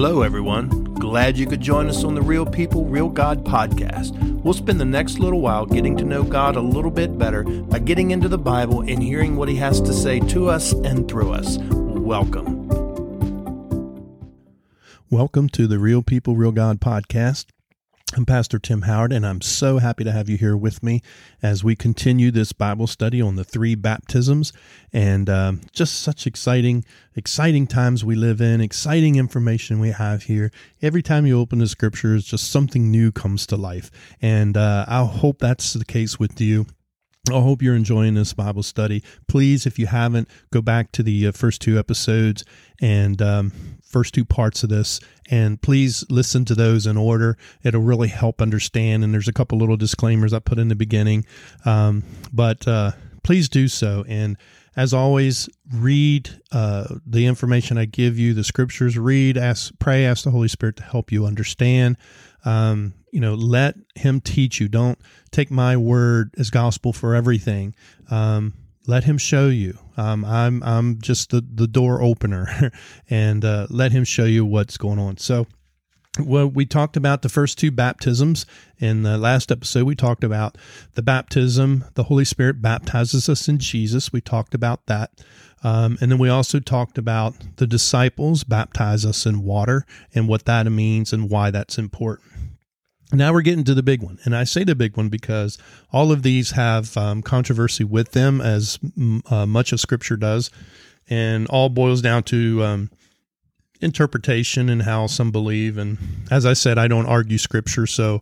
Hello, everyone. Glad you could join us on the Real People, Real God podcast. We'll spend the next little while getting to know God a little bit better by getting into the Bible and hearing what He has to say to us and through us. Welcome. Welcome to the Real People, Real God podcast. I'm Pastor Tim Howard, and I'm so happy to have you here with me as we continue this Bible study on the three baptisms. And um, just such exciting, exciting times we live in, exciting information we have here. Every time you open the scriptures, just something new comes to life. And uh, I hope that's the case with you. I hope you're enjoying this Bible study. Please, if you haven't, go back to the uh, first two episodes and um, first two parts of this, and please listen to those in order. It'll really help understand. And there's a couple little disclaimers I put in the beginning, um, but uh, please do so. And as always, read uh, the information I give you, the scriptures. Read, ask, pray, ask the Holy Spirit to help you understand. Um, you know, let Him teach you. Don't take my word as gospel for everything. Um, let Him show you. Um, I'm I'm just the the door opener, and uh, let Him show you what's going on. So. Well, we talked about the first two baptisms in the last episode. We talked about the baptism. The Holy Spirit baptizes us in Jesus. We talked about that. Um, and then we also talked about the disciples baptize us in water and what that means and why that's important. Now we're getting to the big one. And I say the big one because all of these have um, controversy with them, as uh, much of Scripture does. And all boils down to um, interpretation and how some believe. And as I said, I don't argue Scripture. So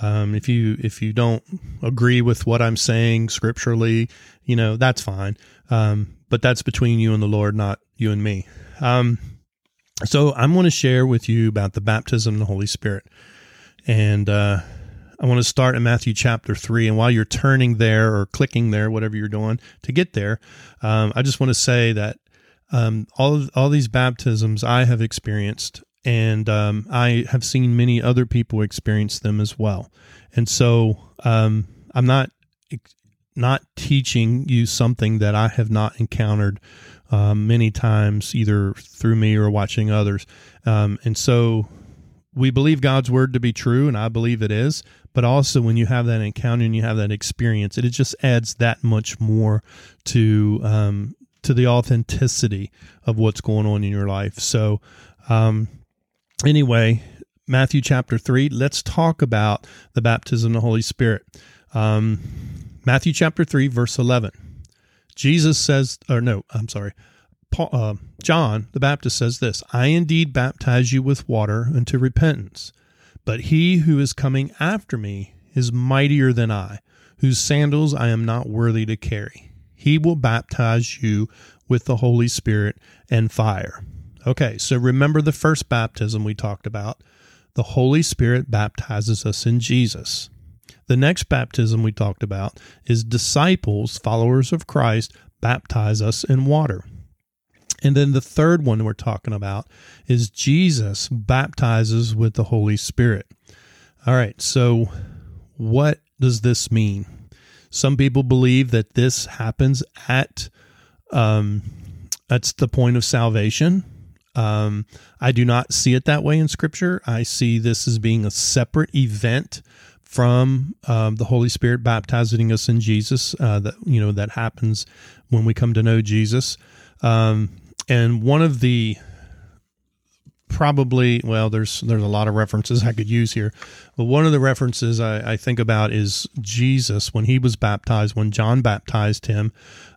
um, if you if you don't agree with what I'm saying scripturally, you know that's fine. Um, but that's between you and the Lord, not you and me. Um, so I'm going to share with you about the baptism of the Holy Spirit. And uh, I want to start in Matthew chapter 3. And while you're turning there or clicking there, whatever you're doing to get there, um, I just want to say that um, all, of, all these baptisms I have experienced, and um, I have seen many other people experience them as well. And so um, I'm not not teaching you something that I have not encountered um, many times, either through me or watching others. Um, and so we believe God's word to be true, and I believe it is. But also, when you have that encounter and you have that experience, it, just adds that much more to um, to the authenticity of what's going on in your life. So, um, anyway, Matthew chapter three. Let's talk about the baptism of the Holy Spirit. Um, Matthew chapter three, verse eleven. Jesus says, or no, I'm sorry. Paul, uh, John the Baptist says this I indeed baptize you with water unto repentance, but he who is coming after me is mightier than I, whose sandals I am not worthy to carry. He will baptize you with the Holy Spirit and fire. Okay, so remember the first baptism we talked about. The Holy Spirit baptizes us in Jesus. The next baptism we talked about is disciples, followers of Christ, baptize us in water. And then the third one we're talking about is Jesus baptizes with the Holy Spirit. All right, so what does this mean? Some people believe that this happens at um, that's the point of salvation. Um, I do not see it that way in Scripture. I see this as being a separate event from um, the Holy Spirit baptizing us in Jesus. Uh, that you know that happens when we come to know Jesus. Um, and one of the probably well there's there's a lot of references i could use here but one of the references I, I think about is jesus when he was baptized when john baptized him.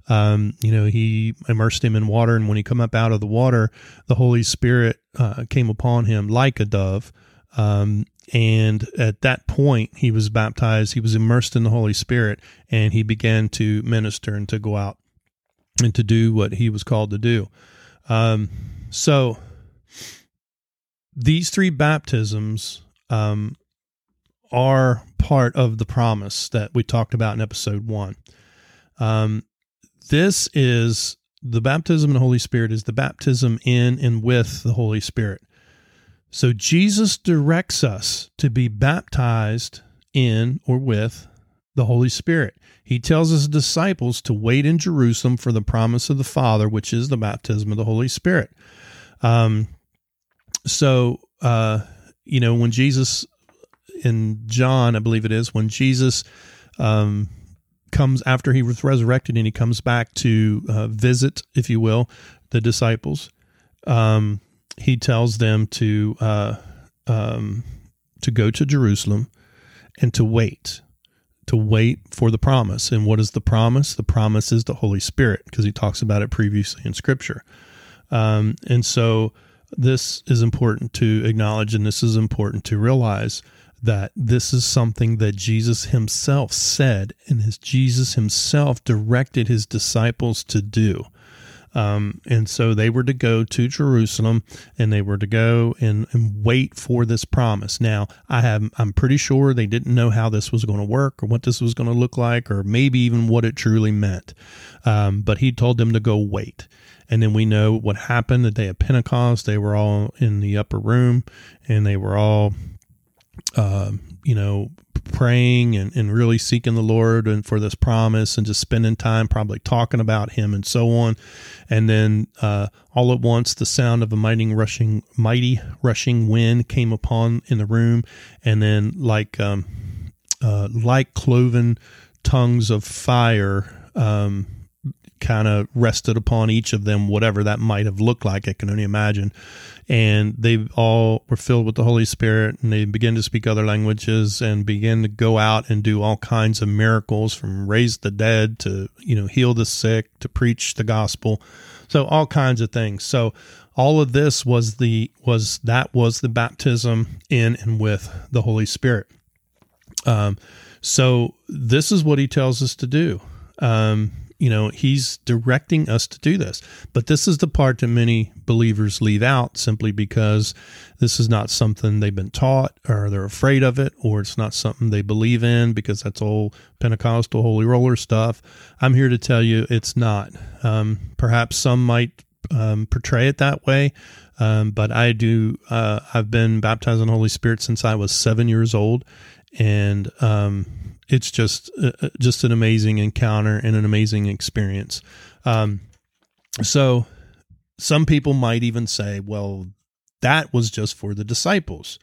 Um, you know he immersed him in water and when he come up out of the water the holy spirit uh, came upon him like a dove. Um, and at that point he was baptized he was immersed in the holy spirit and he began to minister and to go out and to do what he was called to do um, so these three baptisms um, are part of the promise that we talked about in episode one. Um, this is the baptism in the Holy Spirit is the baptism in and with the Holy Spirit. So Jesus directs us to be baptized in or with the Holy Spirit. He tells his disciples to wait in Jerusalem for the promise of the Father, which is the baptism of the Holy Spirit. Um, so uh, you know when Jesus in John, I believe it is, when Jesus um, comes after he was resurrected and he comes back to uh, visit, if you will, the disciples. Um, he tells them to uh, um, to go to Jerusalem and to wait, to wait for the promise. And what is the promise? The promise is the Holy Spirit, because he talks about it previously in Scripture. Um, and so this is important to acknowledge, and this is important to realize that this is something that Jesus himself said and as Jesus himself directed his disciples to do. Um, and so they were to go to Jerusalem and they were to go and, and wait for this promise. Now, I have, I'm pretty sure they didn't know how this was going to work or what this was going to look like or maybe even what it truly meant. Um, but he told them to go wait. And then we know what happened the day of Pentecost. They were all in the upper room and they were all uh, you know, praying and, and really seeking the Lord and for this promise and just spending time probably talking about him and so on. And then uh, all at once the sound of a mighty rushing mighty rushing wind came upon in the room and then like um, uh, like cloven tongues of fire um, kind of rested upon each of them, whatever that might have looked like. I can only imagine. And they all were filled with the Holy Spirit and they began to speak other languages and began to go out and do all kinds of miracles from raise the dead to, you know, heal the sick to preach the gospel. So all kinds of things. So all of this was the, was, that was the baptism in and with the Holy Spirit. Um, so this is what he tells us to do. Um, you know, he's directing us to do this. But this is the part that many believers leave out simply because this is not something they've been taught or they're afraid of it or it's not something they believe in because that's all Pentecostal holy roller stuff. I'm here to tell you it's not. Um, perhaps some might um, portray it that way. Um, but I do, uh, I've been baptized in the Holy Spirit since I was seven years old. And, um, it's just uh, uh, just an amazing encounter and an amazing experience. Um, so some people might even say, well, that was just for the disciples.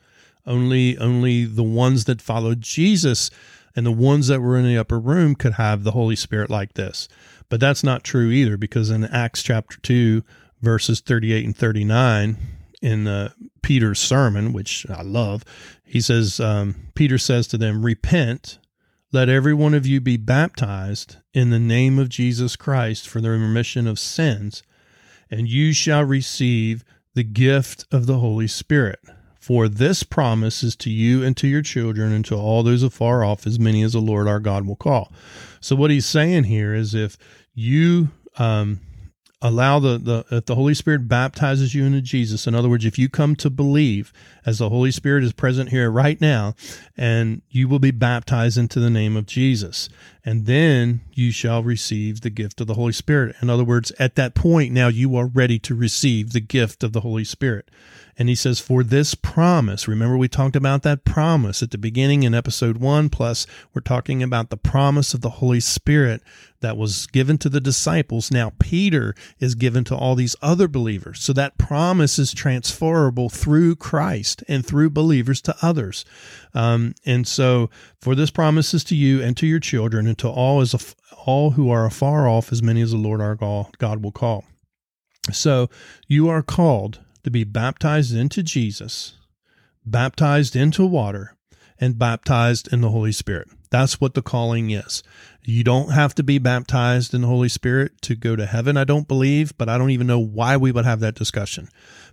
Only only the ones that followed Jesus and the ones that were in the upper room could have the Holy Spirit like this. But that's not true either because in Acts chapter 2 verses 38 and 39 in uh, Peter's sermon, which I love, he says, um, Peter says to them, Repent let every one of you be baptized in the name of Jesus Christ for the remission of sins, and you shall receive the gift of the Holy Spirit. For this promise is to you and to your children and to all those afar off, as many as the Lord our God will call. So, what he's saying here is if you um, allow the, the if the holy spirit baptizes you into jesus in other words if you come to believe as the holy spirit is present here right now and you will be baptized into the name of jesus and then you shall receive the gift of the holy spirit. In other words at that point now you are ready to receive the gift of the holy spirit and he says, For this promise, remember we talked about that promise at the beginning in episode one, plus we're talking about the promise of the Holy Spirit that was given to the disciples. Now, Peter is given to all these other believers. So that promise is transferable through Christ and through believers to others. Um, and so, for this promise is to you and to your children and to all as all who are afar off, as many as the Lord our God will call. So, you are called to be baptized into Jesus, baptized into water, and baptized in the Holy Spirit. That's what the calling is. You don't have to be baptized in the Holy Spirit to go to heaven, I don't believe, but I don't even know why we would have that discussion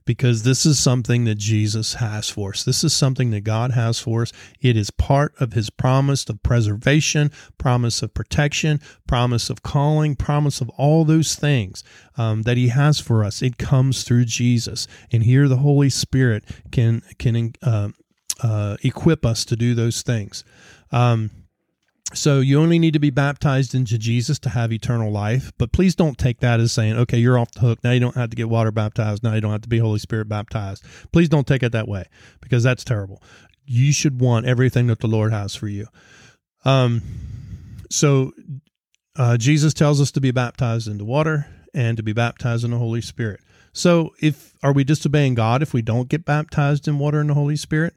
because this is something that Jesus has for us. This is something that God has for us. It is part of his promise of preservation, promise of protection, promise of calling, promise of all those things um, that he has for us. It comes through Jesus. And here the Holy Spirit can, can uh, uh, equip us to do those things. Um, so you only need to be baptized into Jesus to have eternal life. But please don't take that as saying, okay, you're off the hook. Now you don't have to get water baptized. Now you don't have to be Holy Spirit baptized. Please don't take it that way because that's terrible. You should want everything that the Lord has for you. Um, so uh, Jesus tells us to be baptized into water and to be baptized in the Holy Spirit. So, if are we disobeying God if we don't get baptized in water and the Holy Spirit?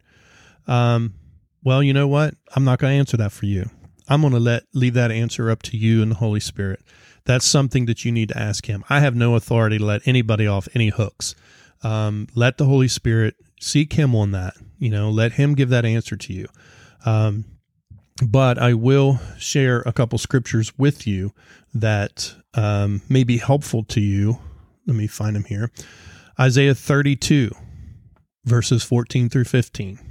Um, well, you know what? I'm not going to answer that for you. I'm going to let leave that answer up to you and the Holy Spirit. That's something that you need to ask Him. I have no authority to let anybody off any hooks. Um, let the Holy Spirit seek Him on that. You know, let Him give that answer to you. Um, but I will share a couple scriptures with you that um, may be helpful to you. Let me find them here. Isaiah 32, verses 14 through 15.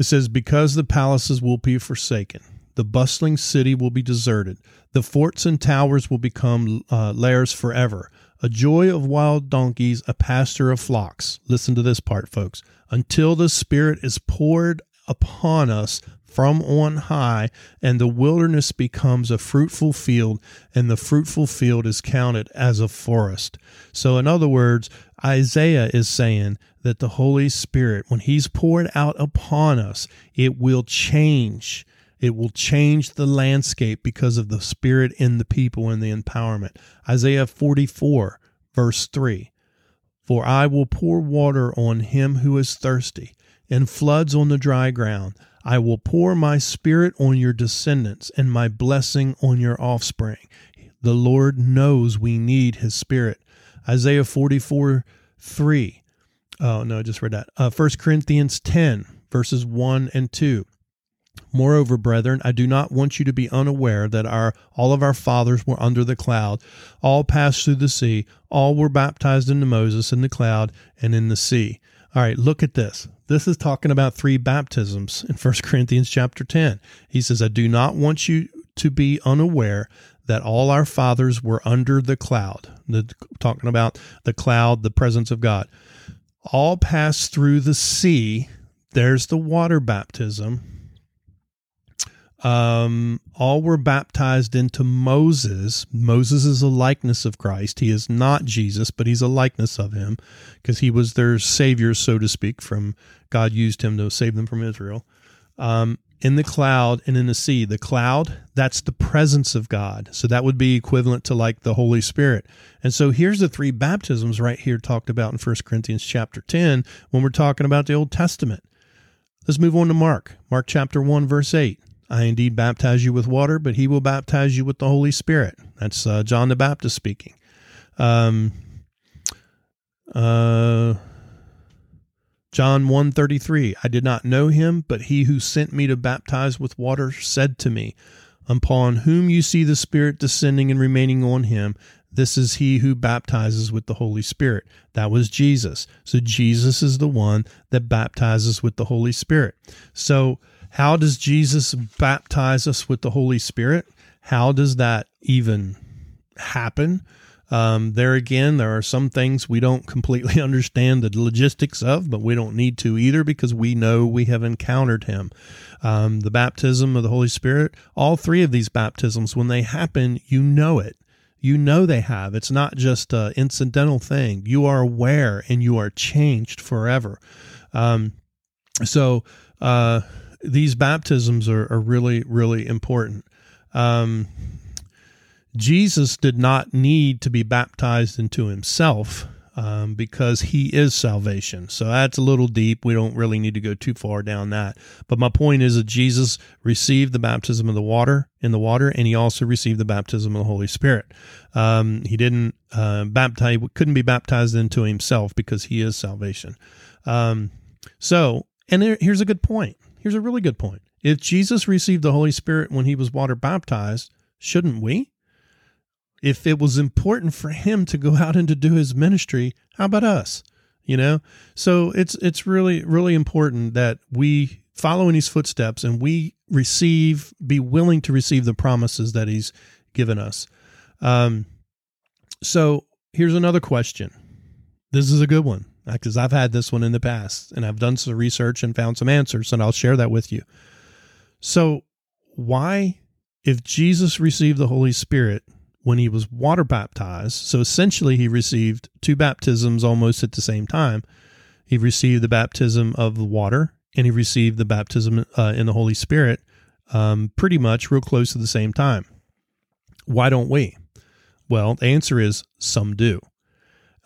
It says, Because the palaces will be forsaken, the bustling city will be deserted, the forts and towers will become uh, lairs forever. A joy of wild donkeys, a pasture of flocks. Listen to this part, folks. Until the Spirit is poured upon us from on high, and the wilderness becomes a fruitful field, and the fruitful field is counted as a forest. So, in other words, Isaiah is saying that the Holy Spirit, when He's poured out upon us, it will change. It will change the landscape because of the Spirit in the people and the empowerment. Isaiah 44, verse 3 For I will pour water on him who is thirsty, and floods on the dry ground. I will pour my spirit on your descendants and my blessing on your offspring. The Lord knows we need his spirit. Isaiah 44 3. Oh, no, I just read that. Uh, 1 Corinthians 10, verses 1 and 2. Moreover, brethren, I do not want you to be unaware that our all of our fathers were under the cloud, all passed through the sea, all were baptized into Moses in the cloud and in the sea. All right, look at this. This is talking about three baptisms in 1 Corinthians chapter 10. He says, I do not want you to be unaware that all our fathers were under the cloud. The, talking about the cloud, the presence of God. All passed through the sea. There's the water baptism um, all were baptized into Moses. Moses is a likeness of Christ. He is not Jesus, but he's a likeness of him because he was their savior, so to speak, from God used him to save them from Israel. Um, in the cloud and in the sea. The cloud, that's the presence of God. So that would be equivalent to like the Holy Spirit. And so here's the three baptisms right here talked about in 1 Corinthians chapter 10 when we're talking about the Old Testament. Let's move on to Mark. Mark chapter 1, verse 8. I indeed baptize you with water, but he will baptize you with the Holy Spirit. That's uh, John the Baptist speaking. Um, uh, John 1:33 I did not know him but he who sent me to baptize with water said to me upon whom you see the spirit descending and remaining on him this is he who baptizes with the Holy Spirit. That was Jesus. So Jesus is the one that baptizes with the Holy Spirit. So how does Jesus baptize us with the Holy Spirit? How does that even happen? Um, there again, there are some things we don't completely understand the logistics of, but we don't need to either because we know we have encountered Him. Um, the baptism of the Holy Spirit, all three of these baptisms, when they happen, you know it. You know they have. It's not just an incidental thing. You are aware and you are changed forever. Um, so, uh, these baptisms are, are really, really important. Um, Jesus did not need to be baptized into himself um, because he is salvation. So that's a little deep. We don't really need to go too far down that. But my point is that Jesus received the baptism of the water in the water, and he also received the baptism of the Holy Spirit. Um, he didn't uh, baptize, couldn't be baptized into himself because he is salvation. Um, so, and there, here's a good point. Here's a really good point. If Jesus received the Holy Spirit when he was water baptized, shouldn't we? If it was important for him to go out and to do his ministry, how about us? You know? So it's it's really really important that we follow in his footsteps and we receive be willing to receive the promises that he's given us. Um so here's another question. This is a good one because I've had this one in the past and I've done some research and found some answers, and I'll share that with you. So, why, if Jesus received the Holy Spirit when he was water baptized, so essentially he received two baptisms almost at the same time, he received the baptism of the water and he received the baptism uh, in the Holy Spirit um, pretty much real close to the same time. Why don't we? Well, the answer is some do.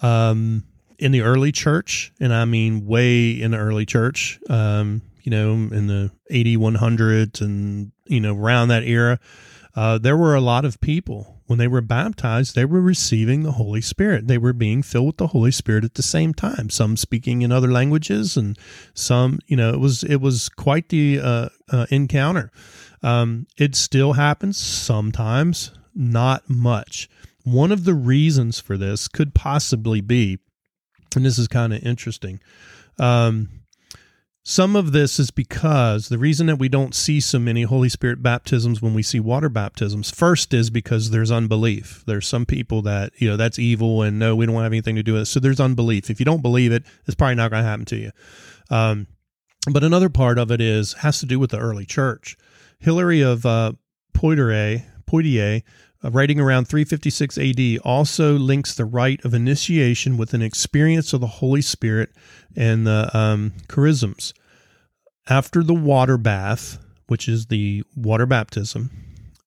Um, in the early church, and I mean way in the early church, um, you know, in the 80, 100s and, you know, around that era, uh, there were a lot of people when they were baptized, they were receiving the Holy Spirit. They were being filled with the Holy Spirit at the same time. Some speaking in other languages, and some, you know, it was it was quite the uh, uh, encounter. Um, it still happens sometimes, not much. One of the reasons for this could possibly be, and this is kind of interesting. Um, some of this is because the reason that we don't see so many Holy Spirit baptisms when we see water baptisms, first is because there's unbelief. There's some people that, you know, that's evil and no, we don't have anything to do with it. So there's unbelief. If you don't believe it, it's probably not going to happen to you. Um, but another part of it is has to do with the early church. Hilary of uh, Poitiers, Poitiers writing around 356 AD, also links the rite of initiation with an experience of the Holy Spirit and the um, charisms. After the water bath, which is the water baptism,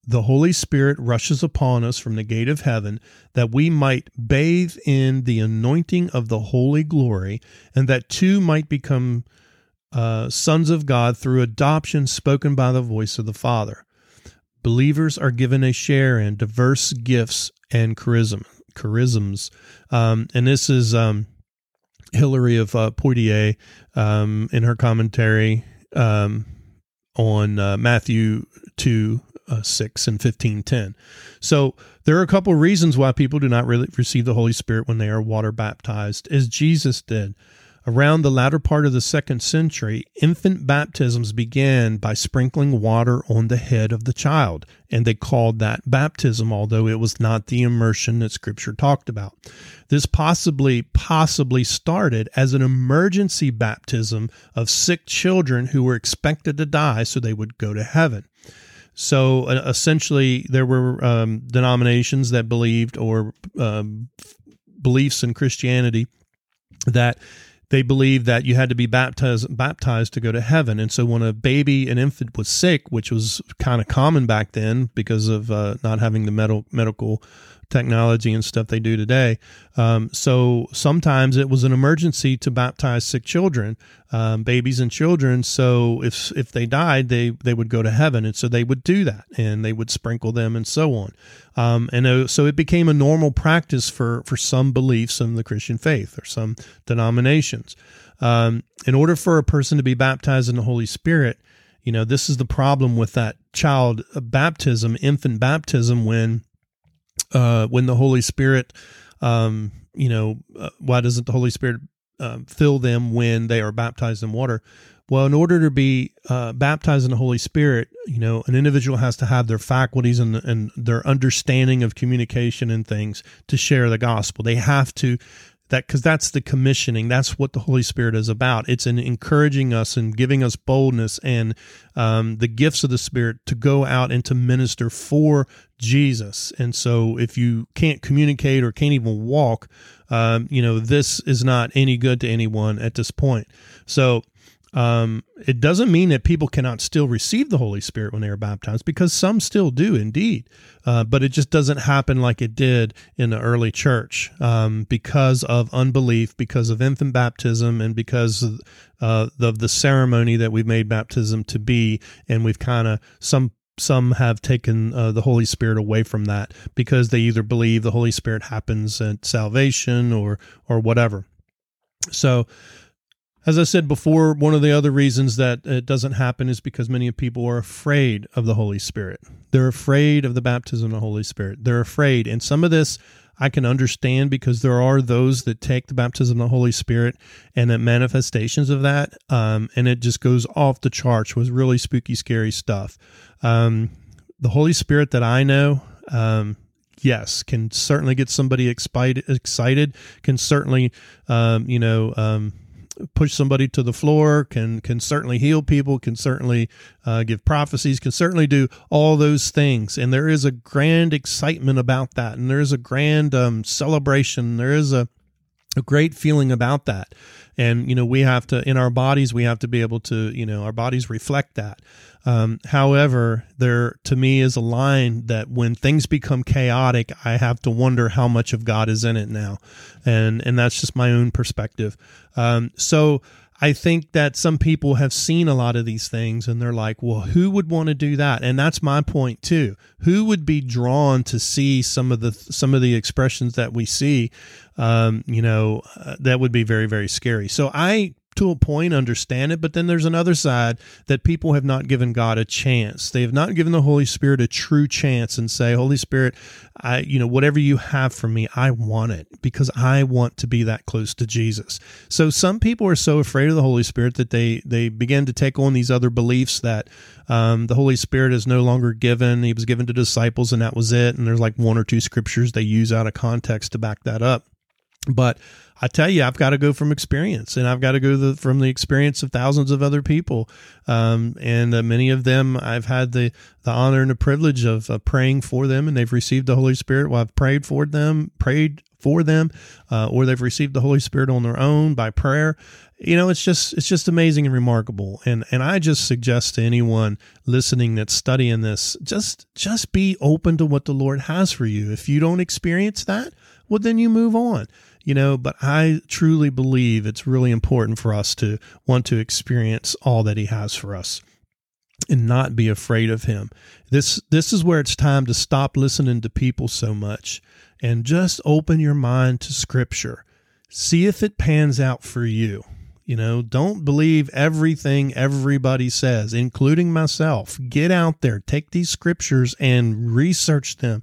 the Holy Spirit rushes upon us from the gate of heaven that we might bathe in the anointing of the holy glory, and that too might become uh, sons of God through adoption spoken by the voice of the Father. Believers are given a share in diverse gifts and charism, charisms. Um, and this is um, Hilary of uh, Poitiers um, in her commentary um, on uh, Matthew 2 uh, 6 and 15 10. So there are a couple of reasons why people do not really receive the Holy Spirit when they are water baptized, as Jesus did. Around the latter part of the second century, infant baptisms began by sprinkling water on the head of the child, and they called that baptism, although it was not the immersion that Scripture talked about. This possibly, possibly started as an emergency baptism of sick children who were expected to die so they would go to heaven. So uh, essentially, there were um, denominations that believed or um, beliefs in Christianity that they believed that you had to be baptized baptized to go to heaven. And so when a baby, an infant was sick, which was kind of common back then because of uh, not having the medical medical technology and stuff they do today. Um, so sometimes it was an emergency to baptize sick children, um, babies and children. So if if they died, they they would go to heaven, and so they would do that, and they would sprinkle them, and so on. Um, and uh, so it became a normal practice for for some beliefs in the Christian faith or some denominations. Um, in order for a person to be baptized in the Holy Spirit, you know, this is the problem with that child baptism, infant baptism, when uh, when the Holy Spirit, um, you know, uh, why doesn't the Holy Spirit uh, fill them when they are baptized in water? Well, in order to be uh, baptized in the Holy Spirit, you know, an individual has to have their faculties and, and their understanding of communication and things to share the gospel. They have to that because that's the commissioning. That's what the holy spirit is about. It's in encouraging us and giving us boldness and um, the gifts of the spirit to go out and to minister for jesus. And so if you can't communicate or can't even walk um, you know this is not any good to anyone at this point. So um, it doesn't mean that people cannot still receive the Holy Spirit when they are baptized, because some still do indeed. Uh, but it just doesn't happen like it did in the early church um, because of unbelief, because of infant baptism, and because of, uh, of the ceremony that we've made baptism to be. And we've kind of some some have taken uh, the Holy Spirit away from that because they either believe the Holy Spirit happens at salvation or or whatever. So as I said before, one of the other reasons that it doesn't happen is because many people are afraid of the Holy Spirit. They're afraid of the baptism of the Holy Spirit. They're afraid. And some of this I can understand because there are those that take the baptism of the Holy Spirit and the manifestations of that, um, and it just goes off the charts with really spooky, scary stuff. Um, the Holy Spirit that I know, um, yes, can certainly get somebody excited. Excited can certainly, um, you know um, push somebody to the floor, can can certainly heal people, can certainly uh, give prophecies, can certainly do all those things. And there is a grand excitement about that, and there is a grand um, celebration. There is a a great feeling about that. And, you know, we have to, in our bodies, we have to be able to, you know, our bodies reflect that. Um, however, there to me is a line that when things become chaotic, I have to wonder how much of God is in it now, and and that's just my own perspective. Um, so I think that some people have seen a lot of these things and they're like, well, who would want to do that? And that's my point too. Who would be drawn to see some of the some of the expressions that we see? Um, you know, uh, that would be very very scary. So I to a point understand it, but then there's another side that people have not given God a chance. They have not given the Holy Spirit a true chance and say, Holy Spirit, I, you know, whatever you have for me, I want it because I want to be that close to Jesus. So some people are so afraid of the Holy Spirit that they they begin to take on these other beliefs that um, the Holy Spirit is no longer given. He was given to disciples and that was it. And there's like one or two scriptures they use out of context to back that up. But I tell you, I've got to go from experience, and I've got to go the, from the experience of thousands of other people, um, and uh, many of them I've had the the honor and the privilege of uh, praying for them, and they've received the Holy Spirit. Well, I've prayed for them, prayed for them, uh, or they've received the Holy Spirit on their own by prayer. You know, it's just it's just amazing and remarkable, and and I just suggest to anyone listening that's studying this, just just be open to what the Lord has for you. If you don't experience that, well, then you move on you know, but I truly believe it's really important for us to want to experience all that he has for us and not be afraid of him. This this is where it's time to stop listening to people so much and just open your mind to scripture. See if it pans out for you. You know, don't believe everything everybody says, including myself. Get out there, take these scriptures and research them.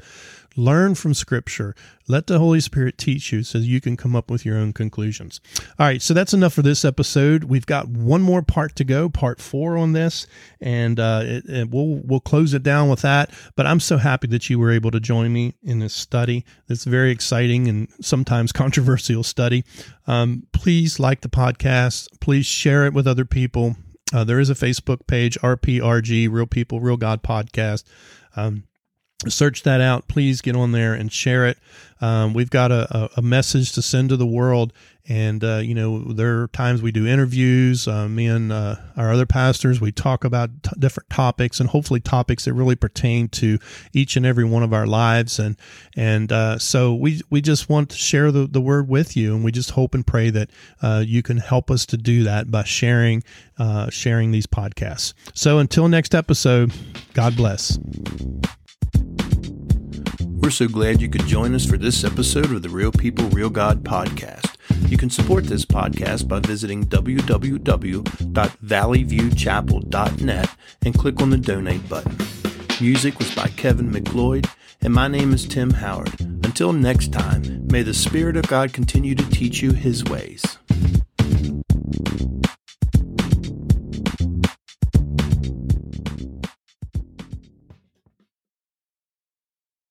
Learn from Scripture. Let the Holy Spirit teach you so you can come up with your own conclusions. All right, so that's enough for this episode. We've got one more part to go, part four on this, and uh, it, it, we'll we'll close it down with that. But I'm so happy that you were able to join me in this study. It's very exciting and sometimes controversial study. Um, please like the podcast. Please share it with other people. Uh, there is a Facebook page, RPRG, Real People, Real God Podcast. Um, search that out. Please get on there and share it. Um, we've got a, a, message to send to the world and uh, you know there are times we do interviews uh, me and uh, our other pastors we talk about t- different topics and hopefully topics that really pertain to each and every one of our lives. And and uh, so we we just want to share the, the word with you and we just hope and pray that uh, you can help us to do that by sharing uh, sharing these podcasts. So until next episode god bless we're so glad you could join us for this episode of the Real People, Real God podcast. You can support this podcast by visiting www.valleyviewchapel.net and click on the donate button. Music was by Kevin MacLeod, and my name is Tim Howard. Until next time, may the Spirit of God continue to teach you His ways.